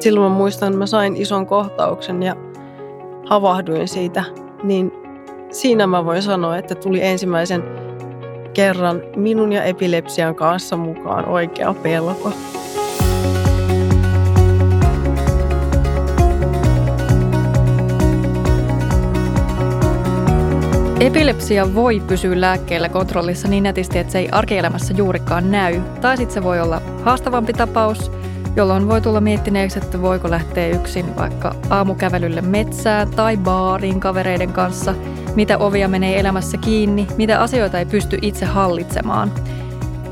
silloin mä muistan, että mä sain ison kohtauksen ja havahduin siitä, niin siinä mä voin sanoa, että tuli ensimmäisen kerran minun ja epilepsian kanssa mukaan oikea pelko. Epilepsia voi pysyä lääkkeellä kontrollissa niin netisti, että se ei arkielämässä juurikaan näy. Tai sitten se voi olla haastavampi tapaus, jolloin voi tulla miettineeksi, että voiko lähteä yksin vaikka aamukävelylle metsään tai baariin kavereiden kanssa, mitä ovia menee elämässä kiinni, mitä asioita ei pysty itse hallitsemaan.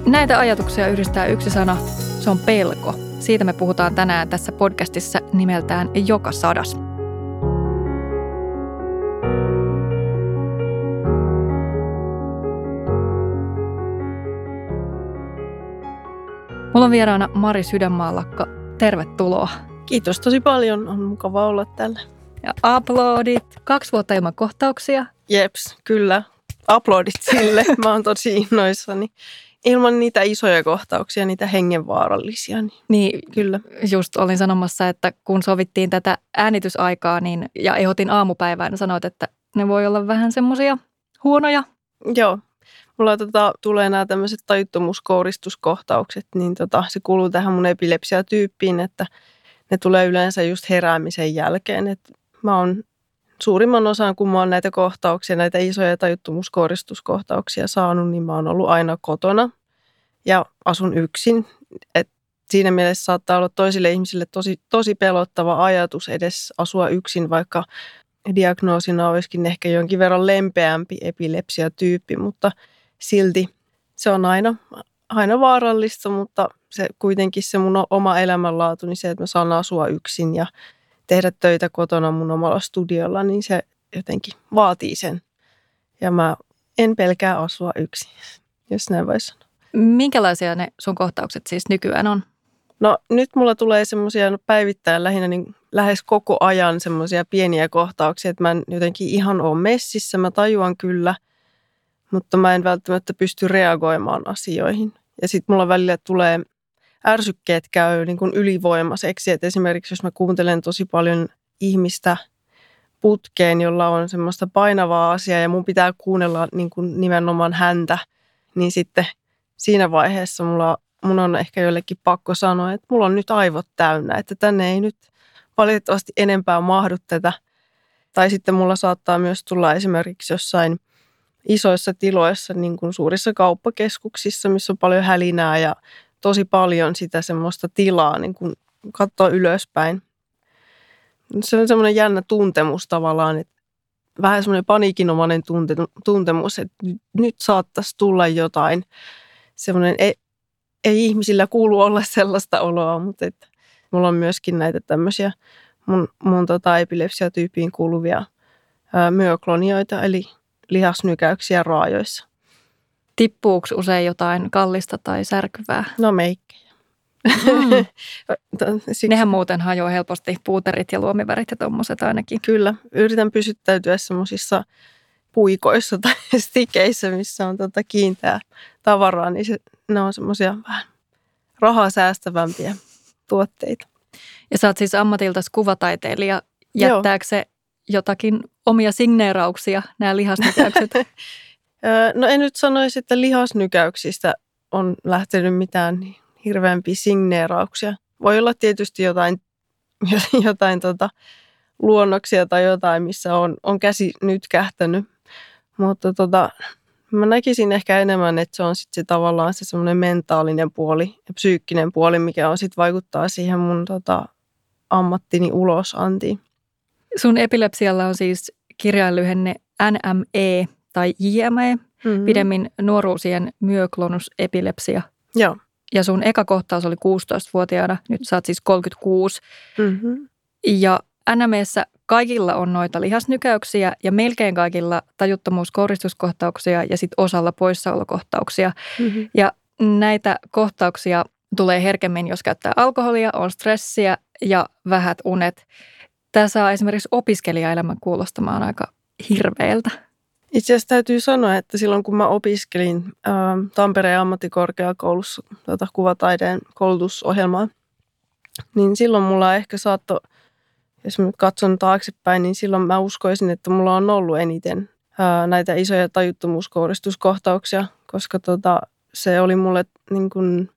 Näitä ajatuksia yhdistää yksi sana, se on pelko. Siitä me puhutaan tänään tässä podcastissa nimeltään Joka sadas. Mulla on vieraana Mari Sydänmaallakka. Tervetuloa. Kiitos tosi paljon. On mukava olla täällä. Ja uploadit. Kaksi vuotta ilman kohtauksia. Jeps, kyllä. Uploadit sille. Mä oon tosi innoissani. Ilman niitä isoja kohtauksia, niitä hengenvaarallisia. Niin, niin kyllä. Just olin sanomassa, että kun sovittiin tätä äänitysaikaa niin, ja ehdotin aamupäivään, niin sanoit, että ne voi olla vähän semmoisia huonoja. Joo, mulla tota, tulee nämä tämmöiset tajuttomuuskouristuskohtaukset, niin tota, se kuuluu tähän mun epilepsiatyyppiin, että ne tulee yleensä just heräämisen jälkeen. Et mä oon suurimman osan, kun mä oon näitä kohtauksia, näitä isoja tajuttomuuskouristuskohtauksia saanut, niin mä oon ollut aina kotona ja asun yksin. Et siinä mielessä saattaa olla toisille ihmisille tosi, tosi pelottava ajatus edes asua yksin, vaikka diagnoosina olisikin ehkä jonkin verran lempeämpi epilepsiatyyppi, mutta – silti se on aina, aina vaarallista, mutta se kuitenkin se mun oma elämänlaatu, niin se, että mä saan asua yksin ja tehdä töitä kotona mun omalla studiolla, niin se jotenkin vaatii sen. Ja mä en pelkää asua yksin, jos näin voi sanoa. Minkälaisia ne sun kohtaukset siis nykyään on? No nyt mulla tulee semmoisia no, päivittäin lähinnä niin lähes koko ajan semmoisia pieniä kohtauksia, että mä en jotenkin ihan ole messissä. Mä tajuan kyllä – mutta mä en välttämättä pysty reagoimaan asioihin. Ja sitten mulla välillä tulee, ärsykkeet käy niin kuin ylivoimaiseksi, että esimerkiksi jos mä kuuntelen tosi paljon ihmistä putkeen, jolla on semmoista painavaa asiaa ja mun pitää kuunnella niin kuin nimenomaan häntä, niin sitten siinä vaiheessa mulla, mun on ehkä jollekin pakko sanoa, että mulla on nyt aivot täynnä, että tänne ei nyt valitettavasti enempää mahdu tätä. Tai sitten mulla saattaa myös tulla esimerkiksi jossain – isoissa tiloissa, niin kuin suurissa kauppakeskuksissa, missä on paljon hälinää ja tosi paljon sitä semmoista tilaa niin kuin katsoa ylöspäin. Se on semmoinen jännä tuntemus tavallaan, että vähän semmoinen paniikinomainen tunte, tuntemus, että nyt saattaisi tulla jotain. Semmoinen, ei, ei ihmisillä kuulu olla sellaista oloa, mutta että mulla on myöskin näitä tämmöisiä mun, mun tota epilepsiatyyppiin kuuluvia ää, myoklonioita, eli lihasnykäyksiä raajoissa. Tippuuko usein jotain kallista tai särkyvää? No meikkejä. Mm. Nehän muuten hajoaa helposti, puuterit ja luomivärit ja tuommoiset ainakin. Kyllä, yritän pysyttäytyä semmoisissa puikoissa tai stikeissä, missä on tota kiinteää tavaraa, niin se, ne on semmoisia vähän rahaa säästävämpiä tuotteita. Ja sä oot siis ammatilta kuvataiteilija. Jättääkö se jotakin omia signeerauksia, nämä lihasnykäykset? no en nyt sanoisi, että lihasnykäyksistä on lähtenyt mitään hirveämpiä signeerauksia. Voi olla tietysti jotain, jotain tota, luonnoksia tai jotain, missä on, on käsi nyt kähtänyt. Mutta tota, mä näkisin ehkä enemmän, että se on sitten se tavallaan se semmoinen mentaalinen puoli ja psyykkinen puoli, mikä on sitten vaikuttaa siihen mun tota, ammattini ulosantiin. Sun epilepsialla on siis kirjainlyhenne NME tai JME, mm-hmm. pidemmin nuoruusien myoklonusepilepsia. Joo. Ja sun eka kohtaus oli 16-vuotiaana, nyt sä oot siis 36. Mm-hmm. Ja NMEssä kaikilla on noita lihasnykäyksiä ja melkein kaikilla tajuttomuuskoristuskohtauksia ja sitten osalla poissaolokohtauksia. Mm-hmm. Ja näitä kohtauksia tulee herkemmin, jos käyttää alkoholia, on stressiä ja vähät unet. Tämä saa esimerkiksi opiskelijaelämän kuulostamaan aika hirveältä. Itse asiassa täytyy sanoa, että silloin kun mä opiskelin ä, Tampereen ammattikorkeakoulussa tota, kuvataiteen koulutusohjelmaa, niin silloin mulla ehkä saatto, jos mä katson taaksepäin, niin silloin mä uskoisin, että mulla on ollut eniten ää, näitä isoja tajuttomuuskouristuskohtauksia, koska tota, se oli mulle niin kuin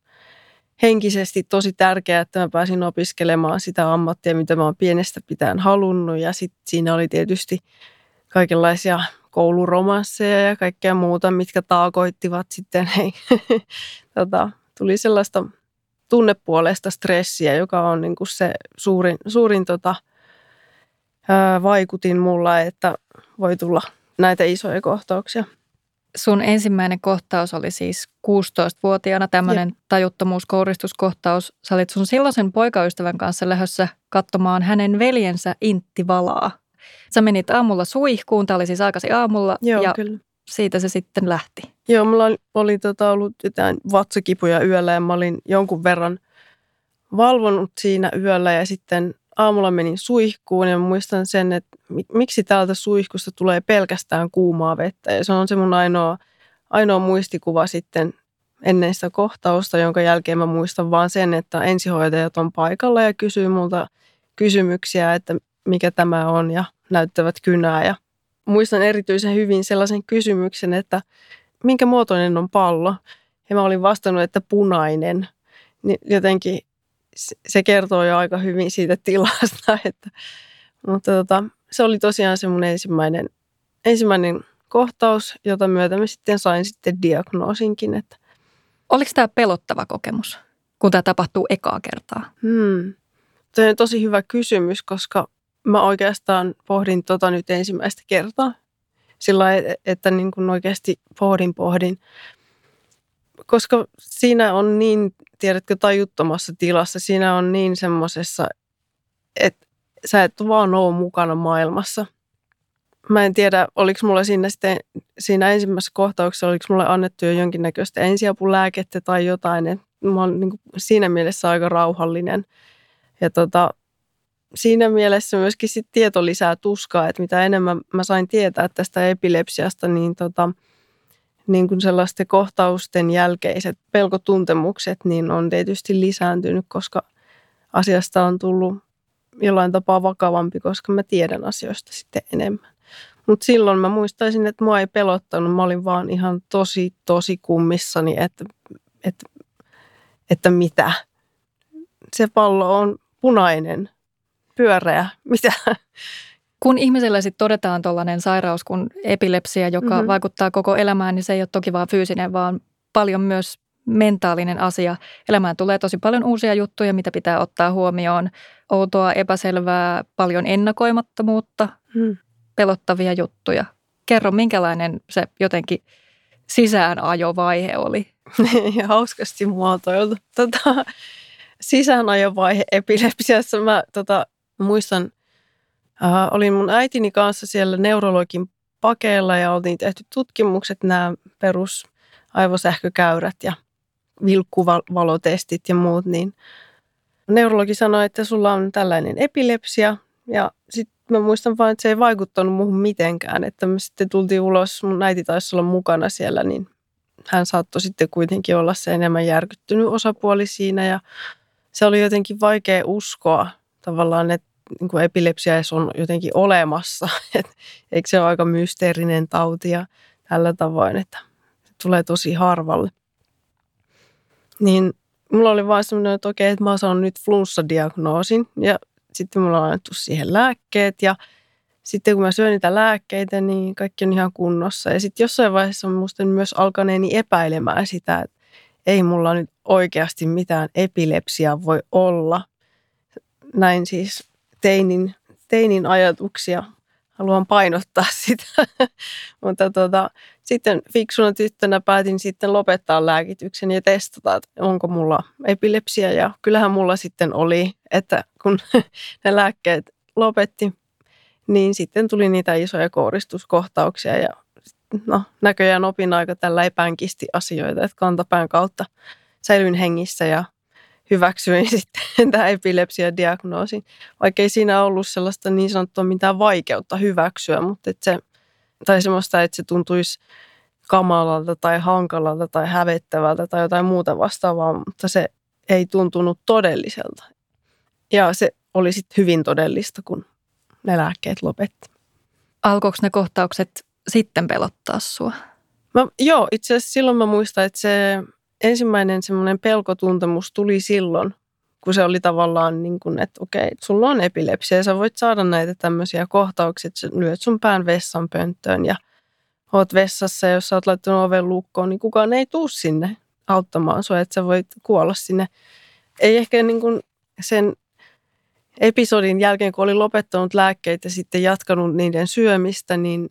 henkisesti tosi tärkeää, että mä pääsin opiskelemaan sitä ammattia, mitä mä oon pienestä pitäen halunnut. Ja sitten siinä oli tietysti kaikenlaisia kouluromansseja ja kaikkea muuta, mitkä taakoittivat sitten. Hei, tota, tuli sellaista tunnepuolesta stressiä, joka on niin kuin se suurin, suurin tota, ää, vaikutin mulla, että voi tulla näitä isoja kohtauksia. Sun ensimmäinen kohtaus oli siis 16-vuotiaana tämmöinen tajuttomuuskouristuskohtaus. Sä olit sun silloisen poikaystävän kanssa lähdössä katsomaan hänen veljensä Intti Valaa. Sä menit aamulla suihkuun, tämä oli siis aikaisin aamulla. Joo, ja kyllä. siitä se sitten lähti. Joo, mulla oli, oli tota ollut jotain vatsakipuja yöllä ja mä olin jonkun verran valvonut siinä yöllä ja sitten aamulla menin suihkuun ja muistan sen, että miksi täältä suihkusta tulee pelkästään kuumaa vettä. Ja se on se mun ainoa, ainoa muistikuva sitten ennen sitä kohtausta, jonka jälkeen mä muistan vaan sen, että ensihoitajat on paikalla ja kysyy multa kysymyksiä, että mikä tämä on ja näyttävät kynää. Ja muistan erityisen hyvin sellaisen kysymyksen, että minkä muotoinen on pallo. Ja mä olin vastannut, että punainen. Niin jotenkin se kertoo jo aika hyvin siitä tilasta. Että, mutta tota, se oli tosiaan se mun ensimmäinen, ensimmäinen kohtaus, jota myötä mä sitten sain sitten diagnoosinkin. Että. Oliko tämä pelottava kokemus, kun tämä tapahtuu ekaa kertaa? Hmm. Tämä on tosi hyvä kysymys, koska mä oikeastaan pohdin tota nyt ensimmäistä kertaa. Sillä että niin kuin oikeasti pohdin, pohdin. Koska siinä on niin, tiedätkö, tajuttomassa tilassa. Siinä on niin semmoisessa, että sä et vaan ole mukana maailmassa. Mä en tiedä, oliko mulla siinä sitten, siinä ensimmäisessä kohtauksessa, oliko mulle annettu jo jonkinnäköistä ensiapulääkettä tai jotain. Mä oon niin siinä mielessä aika rauhallinen. Ja tota, siinä mielessä myöskin sit tieto lisää tuskaa, että mitä enemmän mä sain tietää tästä epilepsiasta, niin, tota, niin kuin sellaisten kohtausten jälkeiset pelkotuntemukset niin on tietysti lisääntynyt, koska asiasta on tullut jollain tapaa vakavampi, koska mä tiedän asioista sitten enemmän. Mutta silloin mä muistaisin, että mua ei pelottanut. Mä olin vaan ihan tosi, tosi kummissani, että, että, että mitä. Se pallo on punainen, pyöreä, mitä. Kun ihmisellä sitten todetaan tuollainen sairaus kuin epilepsia, joka mm-hmm. vaikuttaa koko elämään, niin se ei ole toki vain fyysinen, vaan paljon myös mentaalinen asia. Elämään tulee tosi paljon uusia juttuja, mitä pitää ottaa huomioon. Outoa, epäselvää, paljon ennakoimattomuutta, hmm. pelottavia juttuja. Kerro, minkälainen se jotenkin sisäänajovaihe oli? Hauskasti muotoiltu. Tota, sisäänajovaihe epilepsiassa mä tota, muistan, äh, olin mun äitini kanssa siellä neurologin pakeilla ja oltiin tehty tutkimukset, nämä perus aivosähkökäyrät ja vilkkuvalotestit ja muut, niin neurologi sanoi, että sulla on tällainen epilepsia ja sitten mä muistan vain, että se ei vaikuttanut muuhun mitenkään, että me sitten tultiin ulos, mun äiti taisi olla mukana siellä, niin hän saattoi sitten kuitenkin olla se enemmän järkyttynyt osapuoli siinä ja se oli jotenkin vaikea uskoa tavallaan, että niin kuin epilepsia on jotenkin olemassa. Et, eikö se ole aika mysteerinen tauti ja tällä tavoin, että se tulee tosi harvalle. Niin mulla oli vaan semmoinen, että okei, että mä oon saanut nyt flunssadiagnoosin ja sitten mulla on annettu siihen lääkkeet ja sitten kun mä syön niitä lääkkeitä, niin kaikki on ihan kunnossa. Ja sitten jossain vaiheessa muistan myös alkaneeni epäilemään sitä, että ei mulla nyt oikeasti mitään epilepsiaa voi olla. Näin siis teinin, teinin ajatuksia. Haluan painottaa sitä. Mutta tota, sitten fiksuna tyttönä päätin sitten lopettaa lääkityksen ja testata, että onko mulla epilepsia. Ja kyllähän mulla sitten oli, että kun ne lääkkeet lopetti, niin sitten tuli niitä isoja kouristuskohtauksia ja no, näköjään opin aika tällä epänkisti asioita, että kantapään kautta säilyin hengissä ja hyväksyin sitten tämä epilepsia-diagnoosin, vaikka ei siinä ollut sellaista niin sanottua mitään vaikeutta hyväksyä, mutta että se, tai semmoista, että se tuntuisi kamalalta tai hankalalta tai hävettävältä tai jotain muuta vastaavaa, mutta se ei tuntunut todelliselta. Ja se oli sitten hyvin todellista, kun ne lääkkeet lopetti. Alkoiko ne kohtaukset sitten pelottaa sua? Mä, joo, itse asiassa silloin mä muistan, että se ensimmäinen semmoinen pelkotuntemus tuli silloin, kun se oli tavallaan niin kuin, että okei, sulla on epilepsia ja sä voit saada näitä tämmöisiä kohtauksia, että sä lyöt sun pään vessan pönttöön ja oot vessassa ja jos sä oot laittanut oven lukkoon, niin kukaan ei tuu sinne auttamaan sua, että sä voit kuolla sinne. Ei ehkä niin kuin sen episodin jälkeen, kun oli lopettanut lääkkeitä ja sitten jatkanut niiden syömistä, niin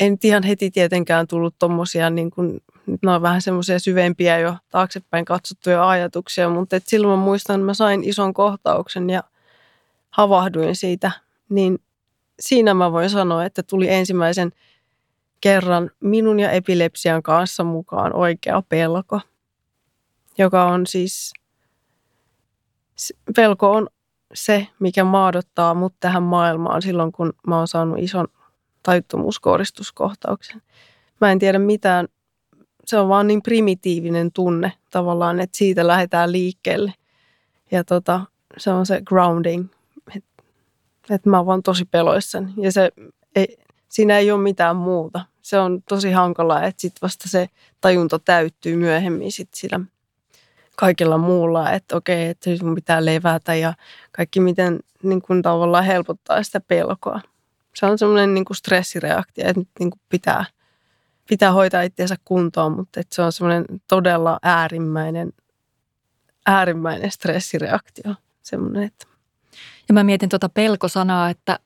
en ihan heti tietenkään tullut tuommoisia, niin kuin, ne on vähän semmoisia syvempiä jo taaksepäin katsottuja ajatuksia, mutta et silloin mä muistan, että mä sain ison kohtauksen ja havahduin siitä, niin siinä mä voin sanoa, että tuli ensimmäisen kerran minun ja epilepsian kanssa mukaan oikea pelko, joka on siis, pelko on se, mikä maadottaa mut tähän maailmaan silloin, kun mä oon saanut ison tajuttomuuskoristuskohtauksen. Mä en tiedä mitään, se on vaan niin primitiivinen tunne tavallaan, että siitä lähdetään liikkeelle. Ja tota, se on se grounding, että et mä oon vaan tosi peloissani. Ja se ei, siinä ei ole mitään muuta. Se on tosi hankalaa, että sitten vasta se tajunta täyttyy myöhemmin sit sillä kaikilla muulla, että okei, että nyt mun pitää levätä ja kaikki miten niin kuin tavallaan helpottaa sitä pelkoa. Se on semmoinen niin kuin stressireaktio, että nyt niin kuin pitää, pitää hoitaa itseensä kuntoon, mutta se on semmoinen todella äärimmäinen, äärimmäinen stressireaktio. Semmoinen, että ja mä mietin tuota pelkosanaa, että,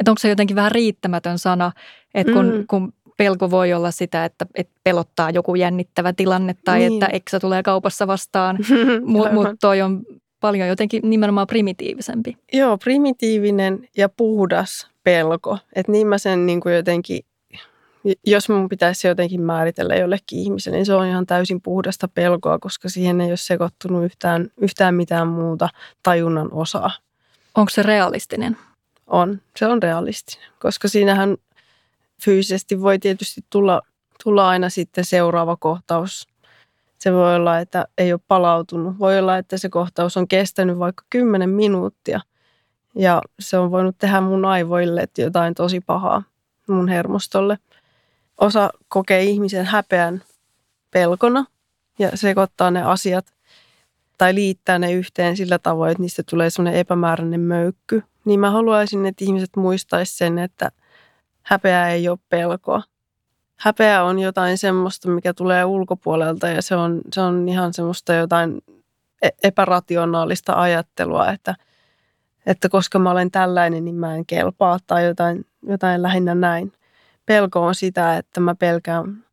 että onko se jotenkin vähän riittämätön sana, että kun, mm. kun pelko voi olla sitä, että, että pelottaa joku jännittävä tilanne tai niin. että eksä tulee kaupassa vastaan, mutta mut toi on paljon jotenkin nimenomaan primitiivisempi. Joo, primitiivinen ja puhdas pelko. Että niin mä sen niin kuin jotenkin, jos mun pitäisi jotenkin määritellä jollekin ihmiselle, niin se on ihan täysin puhdasta pelkoa, koska siihen ei ole sekoittunut yhtään, yhtään mitään muuta tajunnan osaa. Onko se realistinen? On, se on realistinen, koska siinähän fyysisesti voi tietysti tulla, tulla aina sitten seuraava kohtaus. Se voi olla, että ei ole palautunut. Voi olla, että se kohtaus on kestänyt vaikka 10 minuuttia ja se on voinut tehdä mun aivoille jotain tosi pahaa mun hermostolle. Osa kokee ihmisen häpeän pelkona ja sekoittaa ne asiat tai liittää ne yhteen sillä tavoin, että niistä tulee semmoinen epämääräinen möykky. Niin mä haluaisin, että ihmiset muistaisi sen, että – häpeä ei ole pelkoa. Häpeä on jotain semmoista, mikä tulee ulkopuolelta ja se on, se on ihan semmoista jotain e-, epärationaalista ajattelua, että, että koska mä olen tällainen, niin mä en kelpaa tai jotain, jotain lähinnä näin. Pelko on sitä, että mä pelkään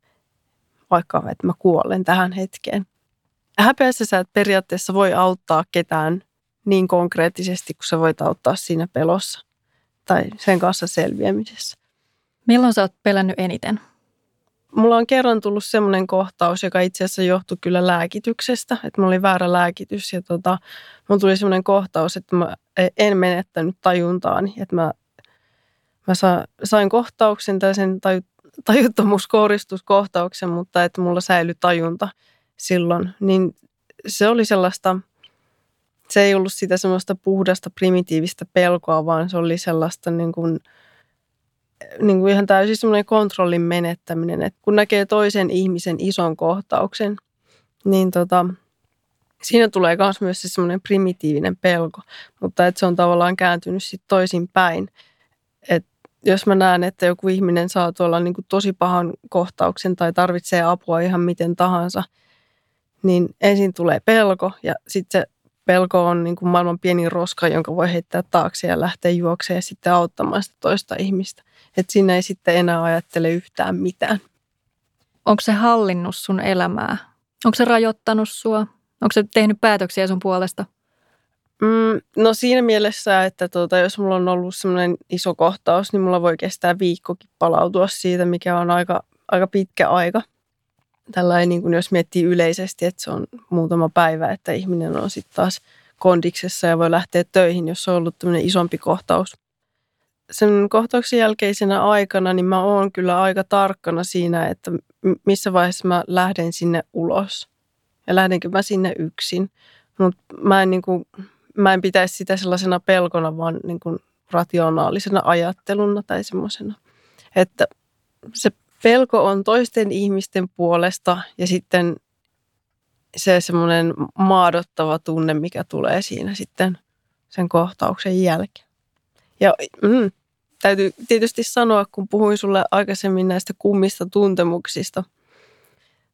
vaikka, että mä kuolen tähän hetkeen. Häpeässä sä et periaatteessa voi auttaa ketään niin konkreettisesti, kuin sä voit auttaa siinä pelossa tai sen kanssa selviämisessä. Milloin sä oot pelännyt eniten? Mulla on kerran tullut semmoinen kohtaus, joka itse asiassa johtui kyllä lääkityksestä, että mulla oli väärä lääkitys ja tota, mulla tuli semmoinen kohtaus, että mä en menettänyt tajuntaani, että mä, mä sain kohtauksen tai sen taju, tajuttomuuskoristuskohtauksen, mutta että mulla säilyi tajunta silloin, niin se oli sellaista, se ei ollut sitä semmoista puhdasta primitiivistä pelkoa, vaan se oli sellaista niin kuin – niin kuin ihan täysin semmoinen kontrollin menettäminen, että kun näkee toisen ihmisen ison kohtauksen, niin tota, siinä tulee myös se semmoinen primitiivinen pelko, mutta että se on tavallaan kääntynyt sitten toisin päin. Että jos mä näen, että joku ihminen saa tuolla niin kuin tosi pahan kohtauksen tai tarvitsee apua ihan miten tahansa, niin ensin tulee pelko ja sitten se pelko on niin kuin maailman pieni roska, jonka voi heittää taakse ja lähteä juokseen ja sitten auttamaan sitä toista ihmistä. Että siinä ei sitten enää ajattele yhtään mitään. Onko se hallinnut sun elämää? Onko se rajoittanut sua? Onko se tehnyt päätöksiä sun puolesta? Mm, no siinä mielessä, että tuota, jos mulla on ollut semmoinen iso kohtaus, niin mulla voi kestää viikkokin palautua siitä, mikä on aika, aika pitkä aika. Tällainen, niin kuin jos miettii yleisesti, että se on muutama päivä, että ihminen on sitten taas kondiksessa ja voi lähteä töihin, jos on ollut tämmöinen isompi kohtaus sen kohtauksen jälkeisenä aikana, niin mä oon kyllä aika tarkkana siinä, että missä vaiheessa mä lähden sinne ulos. Ja lähdenkö mä sinne yksin. Mutta mä en niin kuin mä en pitäisi sitä sellaisena pelkona, vaan niin kuin rationaalisena ajatteluna tai semmoisena, että se pelko on toisten ihmisten puolesta ja sitten se semmoinen maadottava tunne, mikä tulee siinä sitten sen kohtauksen jälkeen. Ja mm, täytyy tietysti sanoa, kun puhuin sulle aikaisemmin näistä kummista tuntemuksista,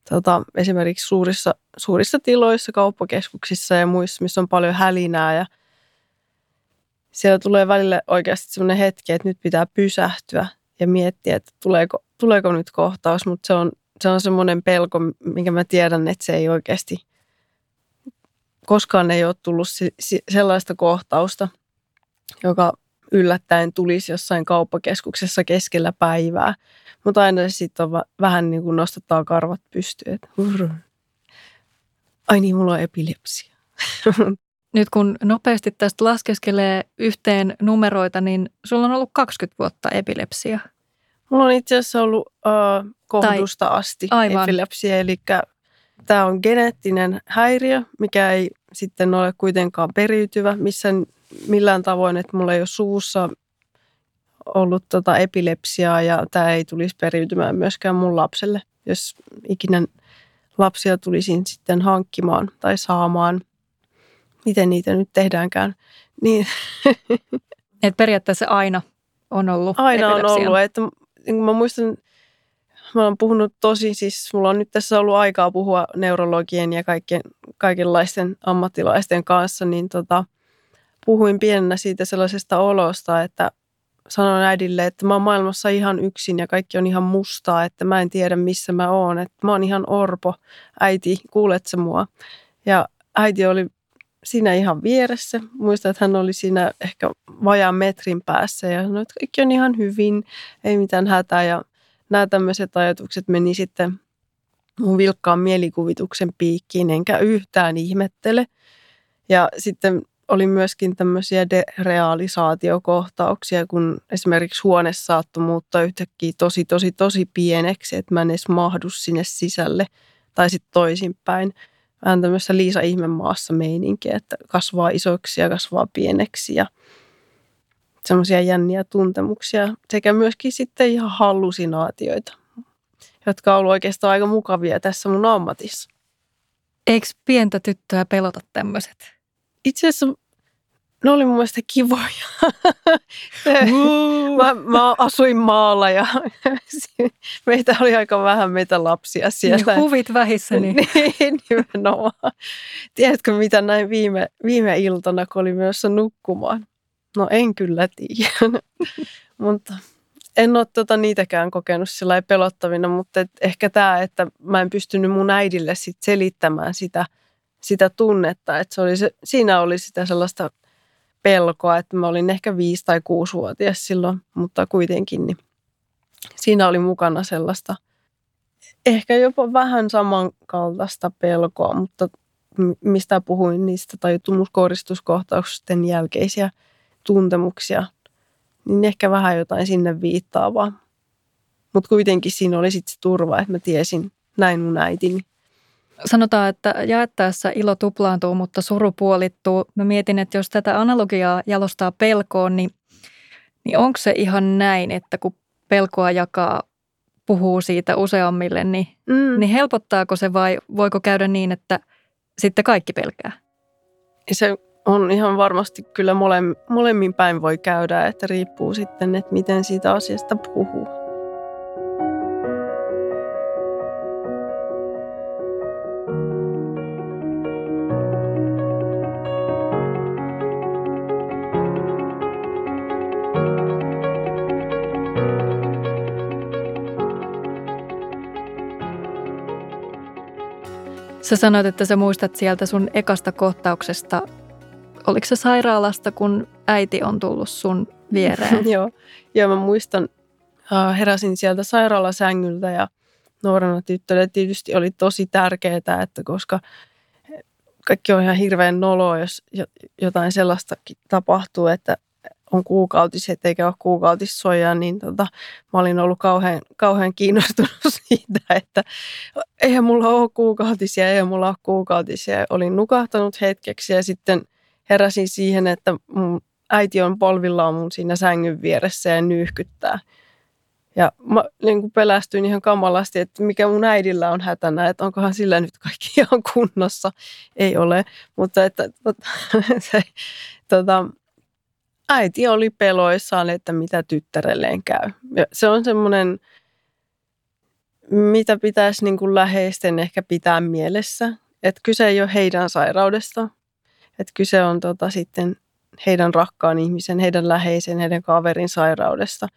tota, esimerkiksi suurissa, suurissa tiloissa, kauppakeskuksissa ja muissa, missä on paljon hälinää ja siellä tulee välillä oikeasti sellainen hetki, että nyt pitää pysähtyä ja miettiä, että tuleeko, tuleeko nyt kohtaus, mutta se on, se on semmoinen pelko, minkä mä tiedän, että se ei oikeasti, koskaan ei ole tullut sellaista kohtausta, joka yllättäen tulisi jossain kauppakeskuksessa keskellä päivää. Mutta aina sitten on vähän niin kuin nostattaa karvat pystyyn. Ai niin, mulla on epilepsia. Nyt kun nopeasti tästä laskeskelee yhteen numeroita, niin sulla on ollut 20 vuotta epilepsia. Mulla on itse asiassa ollut uh, kohdusta tai, asti aivan. epilepsia, eli tämä on geneettinen häiriö, mikä ei sitten ole kuitenkaan periytyvä missään millään tavoin, että mulla ei ole suussa ollut tota epilepsiaa ja tämä ei tulisi periytymään myöskään mun lapselle, jos ikinä lapsia tulisin sitten hankkimaan tai saamaan. Miten niitä nyt tehdäänkään. Niin. Et periaatteessa aina on ollut Aina epilepsia. on ollut. Että, niin mä muistan, mä oon puhunut tosi, siis mulla on nyt tässä ollut aikaa puhua neurologien ja kaikkien, kaikenlaisten ammattilaisten kanssa, niin tota, puhuin pienenä siitä sellaisesta olosta, että sanoin äidille, että mä oon maailmassa ihan yksin ja kaikki on ihan mustaa, että mä en tiedä missä mä oon, että mä oon ihan orpo. Äiti, kuulet sä mua? Ja äiti oli siinä ihan vieressä. Muistan, että hän oli siinä ehkä vajaan metrin päässä ja sanoi, että kaikki on ihan hyvin, ei mitään hätää. Ja nämä tämmöiset ajatukset meni sitten mun vilkkaan mielikuvituksen piikkiin, enkä yhtään ihmettele. Ja sitten oli myöskin tämmöisiä derealisaatiokohtauksia, kun esimerkiksi huone saattoi muuttaa yhtäkkiä tosi, tosi, tosi pieneksi, että mä en edes mahdu sinne sisälle. Tai sitten toisinpäin. Vähän tämmöisessä Liisa Ihmemaassa meininkiä, että kasvaa isoksi ja kasvaa pieneksi ja semmoisia jänniä tuntemuksia. Sekä myöskin sitten ihan hallusinaatioita, jotka on ollut oikeastaan aika mukavia tässä mun ammatissa. Eikö pientä tyttöä pelota tämmöiset? Itse asiassa ne oli mun mielestä kivoja. mä, mä asuin maalla ja meitä oli aika vähän meitä lapsia siellä. Niin huvit vähissä. Niin. niin, nimenomaan. Tiedätkö mitä näin viime, viime iltana, kun oli myös nukkumaan? No en kyllä tiedä, mutta en ole tota niitäkään kokenut sillä pelottavina, mutta et ehkä tämä, että mä en pystynyt mun äidille sit selittämään sitä – sitä tunnetta, että se oli se, siinä oli sitä sellaista pelkoa, että mä olin ehkä viisi tai kuusi-vuotias silloin, mutta kuitenkin niin siinä oli mukana sellaista ehkä jopa vähän samankaltaista pelkoa, mutta mistä puhuin niistä tajuttomuuskoristuskohtausten jälkeisiä tuntemuksia, niin ehkä vähän jotain sinne viittaavaa. Mutta kuitenkin siinä oli sitten se turva, että mä tiesin näin mun äitini Sanotaan, että jaettaessa ilo tuplaantuu, mutta suru puolittuu. Mä mietin, että jos tätä analogiaa jalostaa pelkoon, niin, niin onko se ihan näin, että kun pelkoa jakaa, puhuu siitä useammille, niin, mm. niin helpottaako se vai voiko käydä niin, että sitten kaikki pelkää? Se on ihan varmasti kyllä molemmin päin voi käydä, että riippuu sitten, että miten siitä asiasta puhuu. Sä sanoit, että sä muistat sieltä sun ekasta kohtauksesta. Oliko se sairaalasta, kun äiti on tullut sun viereen? Joo. Joo, mä muistan, heräsin sieltä sairaalasängyltä ja nuorena tyttönä tietysti oli tosi tärkeää, että koska kaikki on ihan hirveän noloa, jos jotain sellaista tapahtuu, että on kuukautiset eikä ole kuukautissoja, niin tota, mä olin ollut kauhean, kauhean kiinnostunut siitä, että eihän mulla ole kuukautisia, eihän mulla ole kuukautisia. Olin nukahtanut hetkeksi ja sitten heräsin siihen, että mun äiti on polvillaan mun siinä sängyn vieressä ja nyyhkyttää. Ja mä niin kuin pelästyin ihan kamalasti, että mikä mun äidillä on hätänä, että onkohan sillä nyt kaikki ihan kunnossa. Ei ole, mutta että tota, se, tota, äiti oli peloissaan, että mitä tyttärelleen käy. Ja se on semmoinen, mitä pitäisi niin kuin läheisten ehkä pitää mielessä, että kyse ei ole heidän sairaudesta, että kyse on tota sitten heidän rakkaan ihmisen, heidän läheisen, heidän kaverin sairaudesta,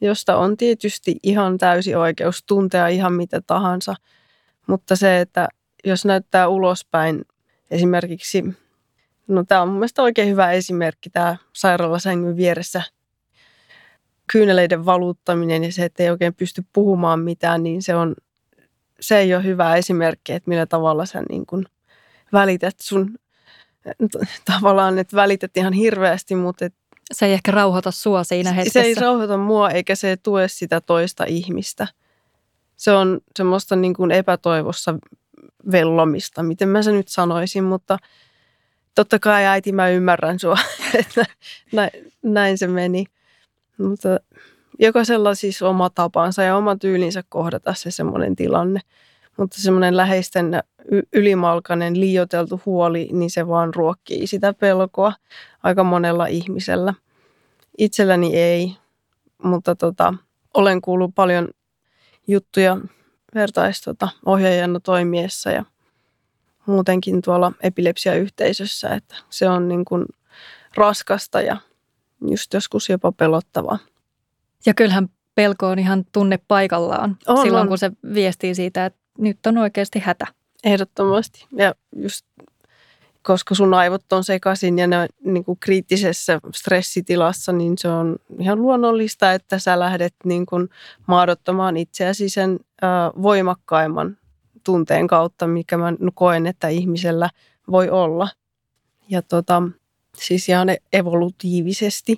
josta on tietysti ihan täysi oikeus tuntea ihan mitä tahansa. Mutta se, että jos näyttää ulospäin esimerkiksi, no tämä on mun mielestä oikein hyvä esimerkki, tämä sairaalasängyn vieressä kyyneleiden valuuttaminen ja se, että ei oikein pysty puhumaan mitään, niin se, on, se ei ole hyvä esimerkki, että millä tavalla sä niin kuin välität sun tavallaan, että välität ihan hirveästi, mutta et, se ei ehkä rauhoita sua siinä hetkessä. Se ei rauhoita mua eikä se tue sitä toista ihmistä. Se on semmoista niin kuin epätoivossa vellomista, miten mä sen nyt sanoisin, mutta totta kai äiti mä ymmärrän sua, että näin, näin se meni. Mutta jokaisella siis oma tapansa ja oma tyylinsä kohdata se semmoinen tilanne. Mutta semmoinen läheisten ylimalkainen, liioteltu huoli, niin se vaan ruokkii sitä pelkoa aika monella ihmisellä. Itselläni ei, mutta tota, olen kuullut paljon juttuja vertaistota ohjaajana toimiessa ja muutenkin tuolla epilepsiayhteisössä, että se on niin kuin raskasta ja just joskus jopa pelottavaa. Ja kyllähän pelko on ihan tunne paikallaan on, silloin, on. kun se viestii siitä, että nyt on oikeasti hätä. Ehdottomasti. Ja just koska sun aivot on sekaisin ja ne on niin kuin kriittisessä stressitilassa, niin se on ihan luonnollista, että sä lähdet niin kuin maadottamaan itseäsi sen ö, voimakkaimman tunteen kautta, mikä mä koen, että ihmisellä voi olla. Ja tota, siis ihan evolutiivisesti.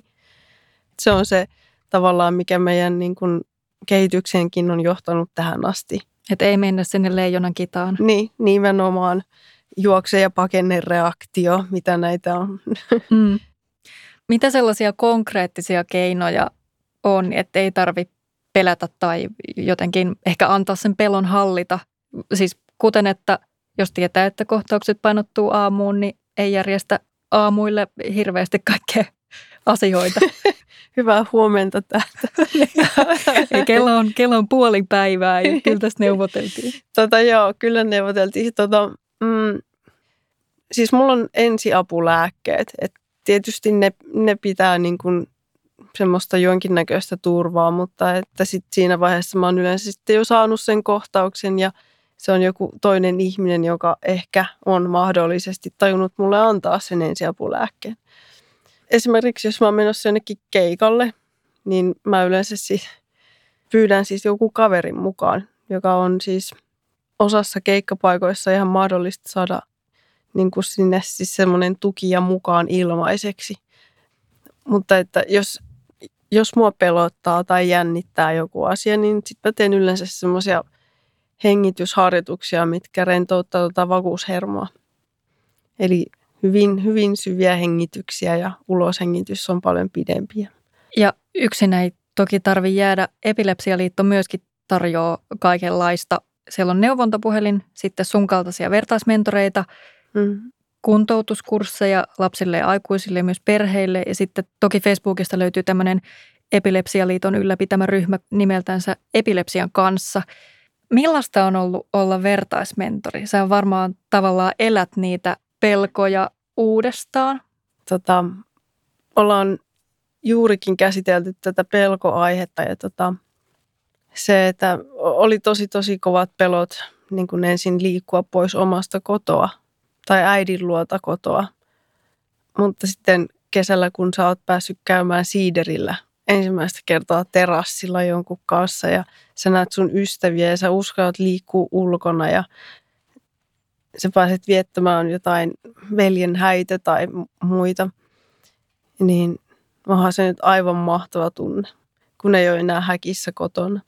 Se on se tavallaan, mikä meidän niin kuin kehityksenkin on johtanut tähän asti. Että ei mennä sinne leijonan kitaan. Niin, nimenomaan juokse- ja pakennereaktio, mitä näitä on. Hmm. Mitä sellaisia konkreettisia keinoja on, että ei tarvitse pelätä tai jotenkin ehkä antaa sen pelon hallita? Siis kuten, että jos tietää, että kohtaukset painottuu aamuun, niin ei järjestä aamuille hirveästi kaikkea asioita. Hyvää huomenta täältä. kello, on, kello on puoli päivää ja kyllä tässä neuvoteltiin. Tota, joo, kyllä neuvoteltiin. Tota, mm, siis mulla on ensiapulääkkeet. Et tietysti ne, ne pitää niin kuin semmoista jonkinnäköistä turvaa, mutta että sit siinä vaiheessa mä oon yleensä sitten jo saanut sen kohtauksen ja se on joku toinen ihminen, joka ehkä on mahdollisesti tajunnut mulle antaa sen ensiapulääkkeen esimerkiksi jos mä oon menossa jonnekin keikalle, niin mä yleensä siis pyydän siis joku kaverin mukaan, joka on siis osassa keikkapaikoissa ihan mahdollista saada niin kuin sinne siis semmoinen tuki ja mukaan ilmaiseksi. Mutta että jos, jos mua pelottaa tai jännittää joku asia, niin sitten mä teen yleensä semmoisia hengitysharjoituksia, mitkä rentouttaa tuota vakuushermoa. Eli hyvin, hyvin syviä hengityksiä ja uloshengitys on paljon pidempiä. Ja yksin ei toki tarvi jäädä. Epilepsialiitto myöskin tarjoaa kaikenlaista. Siellä on neuvontapuhelin, sitten sun kaltaisia vertaismentoreita, mm. kuntoutuskursseja lapsille ja aikuisille ja myös perheille. Ja sitten toki Facebookista löytyy tämmöinen Epilepsialiiton ylläpitämä ryhmä nimeltänsä Epilepsian kanssa. Millaista on ollut olla vertaismentori? Sä varmaan tavallaan elät niitä pelkoja uudestaan? Tota, ollaan juurikin käsitelty tätä pelkoaihetta ja tota, se, että oli tosi tosi kovat pelot niin kuin ensin liikkua pois omasta kotoa tai äidin luota kotoa. Mutta sitten kesällä, kun sä oot päässyt käymään siiderillä ensimmäistä kertaa terassilla jonkun kanssa ja sä näet sun ystäviä ja sä uskallat liikkua ulkona ja sä pääset viettämään jotain veljen häitä tai muita, niin onhan se nyt aivan mahtava tunne, kun ei ole enää häkissä kotona,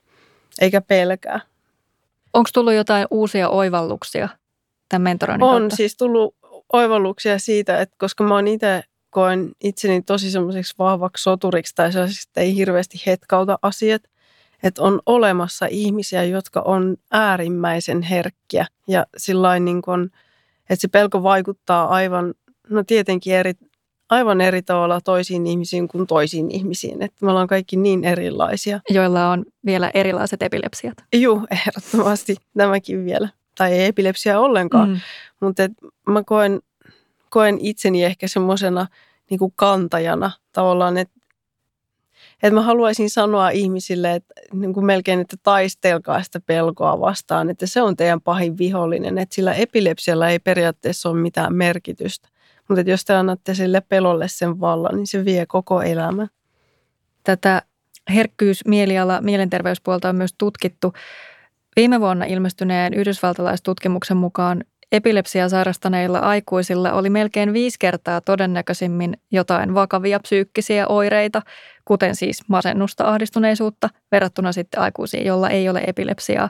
eikä pelkää. Onko tullut jotain uusia oivalluksia tämän mentoroinnin On kautta? siis tullut oivalluksia siitä, että koska mä oon itse koen itseni tosi semmoiseksi vahvaksi soturiksi tai sellaiseksi, että ei hirveästi hetkauta asiat, että on olemassa ihmisiä, jotka on äärimmäisen herkkiä ja sillain niin kuin, että se pelko vaikuttaa aivan, no tietenkin eri, aivan eri tavalla toisiin ihmisiin kuin toisiin ihmisiin. Että me ollaan kaikki niin erilaisia. Joilla on vielä erilaiset epilepsiat. Joo, ehdottomasti nämäkin vielä. Tai ei epilepsia ollenkaan. Mm. Mutta mä koen, koen itseni ehkä semmoisena niin kantajana tavallaan, että että mä haluaisin sanoa ihmisille, että niin kuin melkein, että taistelkaa sitä pelkoa vastaan, että se on teidän pahin vihollinen, että sillä epilepsialla ei periaatteessa ole mitään merkitystä. Mutta jos te annatte sille pelolle sen vallan, niin se vie koko elämän. Tätä herkkyys, mieliala, mielenterveyspuolta on myös tutkittu. Viime vuonna ilmestyneen yhdysvaltalaistutkimuksen mukaan epilepsiaa sairastaneilla aikuisilla oli melkein viisi kertaa todennäköisimmin jotain vakavia psyykkisiä oireita, kuten siis masennusta, ahdistuneisuutta, verrattuna sitten aikuisiin, joilla ei ole epilepsiaa.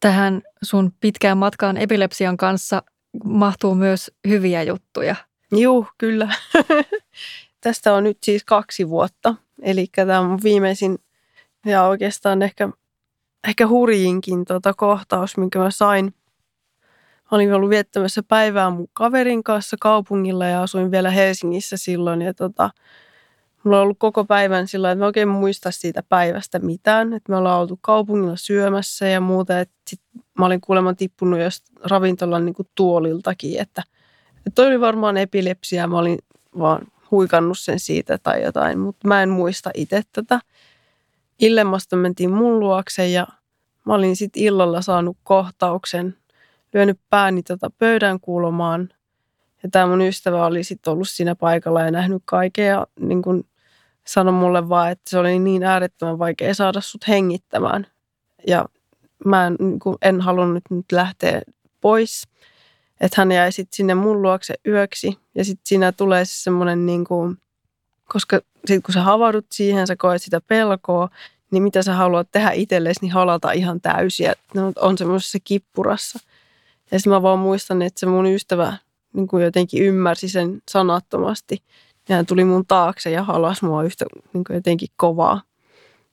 Tähän sun pitkään matkaan epilepsian kanssa mahtuu myös hyviä juttuja. Joo, kyllä. Tästä on nyt siis kaksi vuotta. Eli tämä on viimeisin ja oikeastaan ehkä, ehkä hurjinkin tota kohtaus, minkä mä sain. Olin ollut viettämässä päivää mun kaverin kanssa kaupungilla ja asuin vielä Helsingissä silloin. Ja tota, mulla on ollut koko päivän sillä että mä oikein muista siitä päivästä mitään. Että me ollaan oltu kaupungilla syömässä ja muuta. Että sit mä olin kuulemma tippunut jos ravintolan niin tuoliltakin, että – toi oli varmaan epilepsia, mä olin vaan huikannut sen siitä tai jotain, mutta mä en muista itse tätä. Illemmasta mentiin mun luokse ja mä olin sitten illalla saanut kohtauksen, lyönyt pääni tota pöydän kulmaan. Ja tämä mun ystävä oli sitten ollut siinä paikalla ja nähnyt kaiken ja niin kun sanoi mulle vaan, että se oli niin äärettömän vaikea saada sut hengittämään. Ja mä en, niin en halunnut nyt lähteä pois että hän jäi sitten sinne mun luokse yöksi ja sitten siinä tulee se semmoinen niin koska sitten kun sä havaudut siihen, sä koet sitä pelkoa, niin mitä sä haluat tehdä itsellesi, niin halata ihan täysiä. No, on semmoisessa kippurassa. Ja sitten mä vaan muistan, että se mun ystävä niin kuin jotenkin ymmärsi sen sanattomasti. Ja hän tuli mun taakse ja halas mua yhtä niin kuin jotenkin kovaa.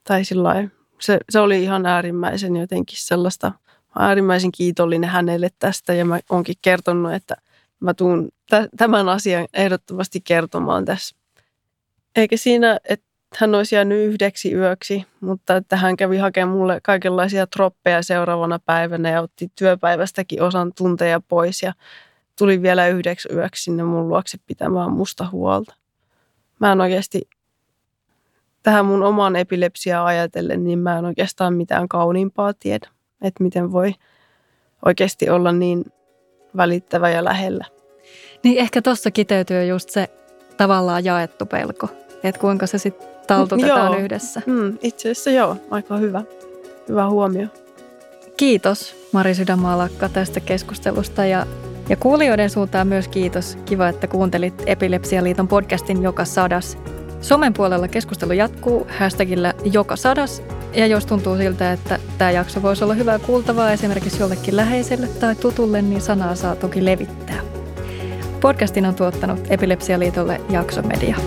Tai sillä se, se oli ihan äärimmäisen jotenkin sellaista – äärimmäisen kiitollinen hänelle tästä ja mä oonkin kertonut, että mä tuun tämän asian ehdottomasti kertomaan tässä. Eikä siinä, että hän olisi jäänyt yhdeksi yöksi, mutta että hän kävi hakemaan mulle kaikenlaisia troppeja seuraavana päivänä ja otti työpäivästäkin osan tunteja pois ja tuli vielä yhdeksi yöksi sinne mun luokse pitämään musta huolta. Mä en oikeasti tähän mun oman epilepsiaa ajatellen, niin mä en oikeastaan mitään kauniimpaa tiedä että miten voi oikeasti olla niin välittävä ja lähellä. Niin ehkä tuossa kiteytyy just se tavallaan jaettu pelko, että kuinka se sitten taltutetaan joo. yhdessä. Mm, itse asiassa joo, aika hyvä. Hyvä huomio. Kiitos Mari Sydänmaalakka tästä keskustelusta ja, ja kuulijoiden suuntaan myös kiitos. Kiva, että kuuntelit Epilepsialiiton podcastin Joka sadas. Somen puolella keskustelu jatkuu hashtagillä Joka sadas ja jos tuntuu siltä, että tämä jakso voisi olla hyvää kuultavaa esimerkiksi jollekin läheiselle tai tutulle, niin sanaa saa toki levittää. Podcastin on tuottanut Epilepsialiitolle Jaksomedia.